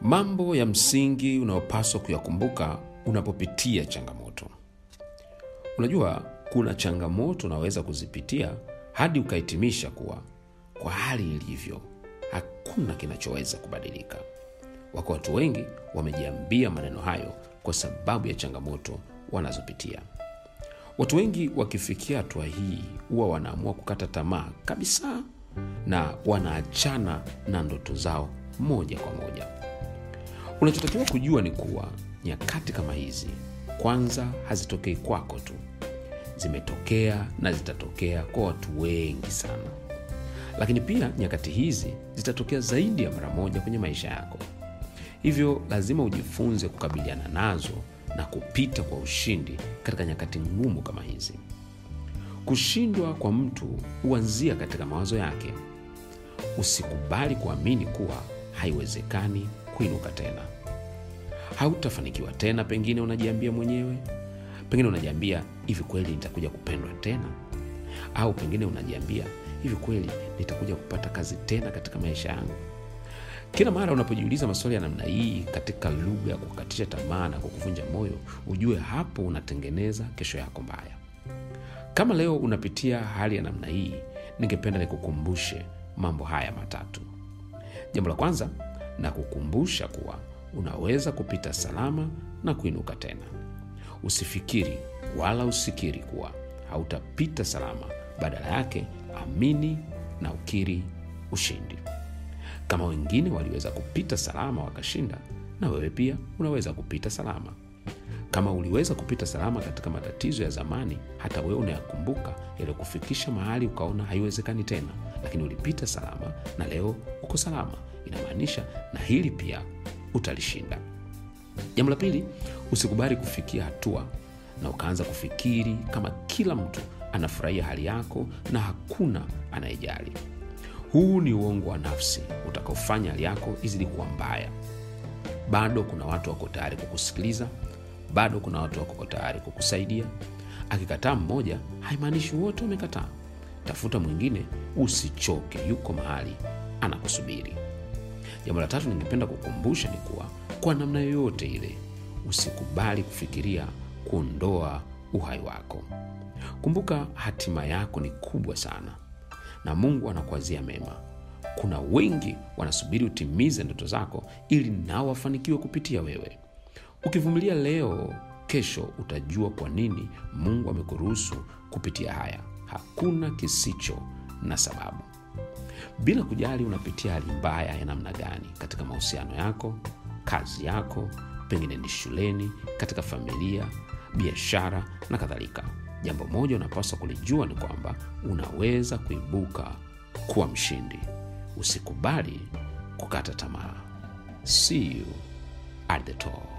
mambo ya msingi unayopaswa kuyakumbuka unapopitia changamoto. Unajua kuna changamoto unaweza kuzipitia hadi ukahitimisha kuwa kwa hali ilivyo hakuna kinachoweza kubadilika. Wako watu wengi wamejiambia maneno hayo kwa sababu ya changamoto wanazopitia. Watu wengi wakifikia hatua hii huwa wanaamua kukata tamaa kabisa na wanaachana na ndoto zao moja kwa moja unachotakiwa kujua ni kuwa nyakati kama hizi kwanza hazitokei kwako tu. Zimetokea na zitatokea kwa watu wengi sana. Lakini pia nyakati hizi zitatokea zaidi ya mara moja kwenye maisha yako. Hivyo lazima ujifunze kukabiliana nazo na kupita kwa ushindi katika nyakati ngumu kama hizi. Kushindwa kwa mtu huanzia katika mawazo yake. Usikubali kuamini kuwa haiwezekani kuinuka tena hautafanikiwa tena pengine unajiambia mwenyewe. Pengine unajiambia hivi kweli nitakuja kupendwa tena? Au pengine unajiambia hivi kweli nitakuja kupata kazi tena katika maisha yangu? Kila mara unapojiuliza maswali ya namna hii katika lugha ya kukatisha tamaa na kukuvunja moyo ujue hapo unatengeneza kesho yako mbaya. Kama leo unapitia hali ya namna hii ningependa nikukumbushe mambo haya matatu. Jambo la kwanza na kukumbusha kuwa unaweza kupita salama na kuinuka tena. Usifikiri wala usikiri kuwa hautapita salama. Badala yake amini na ukiri ushindi. Kama wengine waliweza kupita salama wakashinda na wewe pia unaweza kupita salama. Kama uliweza kupita salama katika matatizo ya zamani hata wewe unayakumbuka yaliyokufikisha mahali ukaona haiwezekani tena. Lakini ulipita salama na leo uko salama. Inamaanisha na hili pia utalishinda. Jambo la pili usikubali kufikia hatua na ukaanza kufikiri kama kila mtu anafurahia hali yako na hakuna anayejali. Huu ni uongo wa nafsi utakaofanya hali yako izidi kuwa mbaya. Bado kuna watu wako tayari kukusikiliza bado kuna watu wako tayari kukusaidia. Akikataa mmoja haimaanishi wote wamekataa. Tafuta mwingine usichoke yuko mahali anakusubiri jambo la tatu ningependa kukumbusha ni kuwa kwa namna yoyote ile usikubali kufikiria kuondoa uhai wako. Kumbuka hatima yako ni kubwa sana na mungu anakuazia mema. Kuna wengi wanasubiri utimize ndoto zako ili nao wafanikiwe kupitia wewe. Ukivumilia leo kesho utajua kwa nini mungu amekuruhusu kupitia haya. Hakuna kisicho na sababu bila kujali unapitia hali mbaya ya namna gani katika mahusiano yako kazi yako pengine ni shuleni katika familia biashara na kadhalika. Jambo moja unapaswa kulijua ni kwamba unaweza kuibuka kuwa mshindi. Usikubali kukata tamaa. See you at the top